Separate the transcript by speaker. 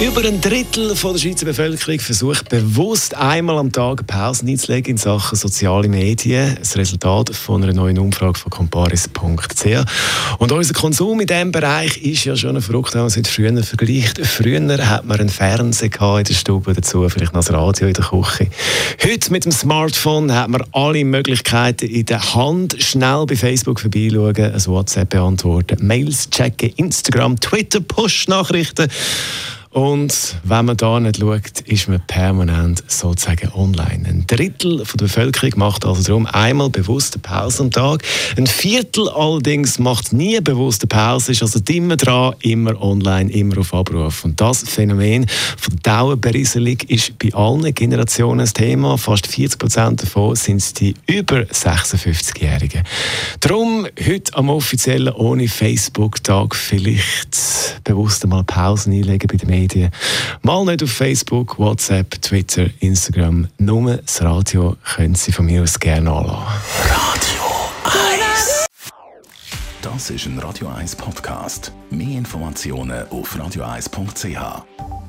Speaker 1: Über ein Drittel von der Schweizer Bevölkerung versucht bewusst einmal am Tag Pause einzulegen in Sachen soziale Medien. Das Resultat von einer neuen Umfrage von comparis.ch. Und unser Konsum in diesem Bereich ist ja schon verrückt, wenn man es mit früher vergleicht. Früher hat man einen Fernseher in der Stube dazu, vielleicht noch das Radio in der Küche. Heute mit dem Smartphone hat man alle Möglichkeiten in der Hand. Schnell bei Facebook vorbeischauen, ein WhatsApp beantworten, Mails checken, Instagram, Twitter, Push-Nachrichten. Und wenn man da nicht schaut, ist man permanent sozusagen online. Ein Drittel von der Bevölkerung macht also darum einmal bewusst eine Pause am Tag. Ein Viertel allerdings macht nie bewusst eine Pause, ist also immer dran, immer online, immer auf Abruf. Und das Phänomen von Dauerberieselung ist bei allen Generationen ein Thema. Fast 40 Prozent davon sind die über 56-Jährigen. Darum heute am offiziellen Ohne Facebook-Tag vielleicht bewusst einmal Pausen einlegen bei den Medien. Mal nicht auf Facebook, WhatsApp, Twitter, Instagram. Nur das Radio können Sie von mir aus gerne anlassen.
Speaker 2: Radio 1. Das ist ein Radio 1 Podcast. Mehr Informationen auf radio1.ch.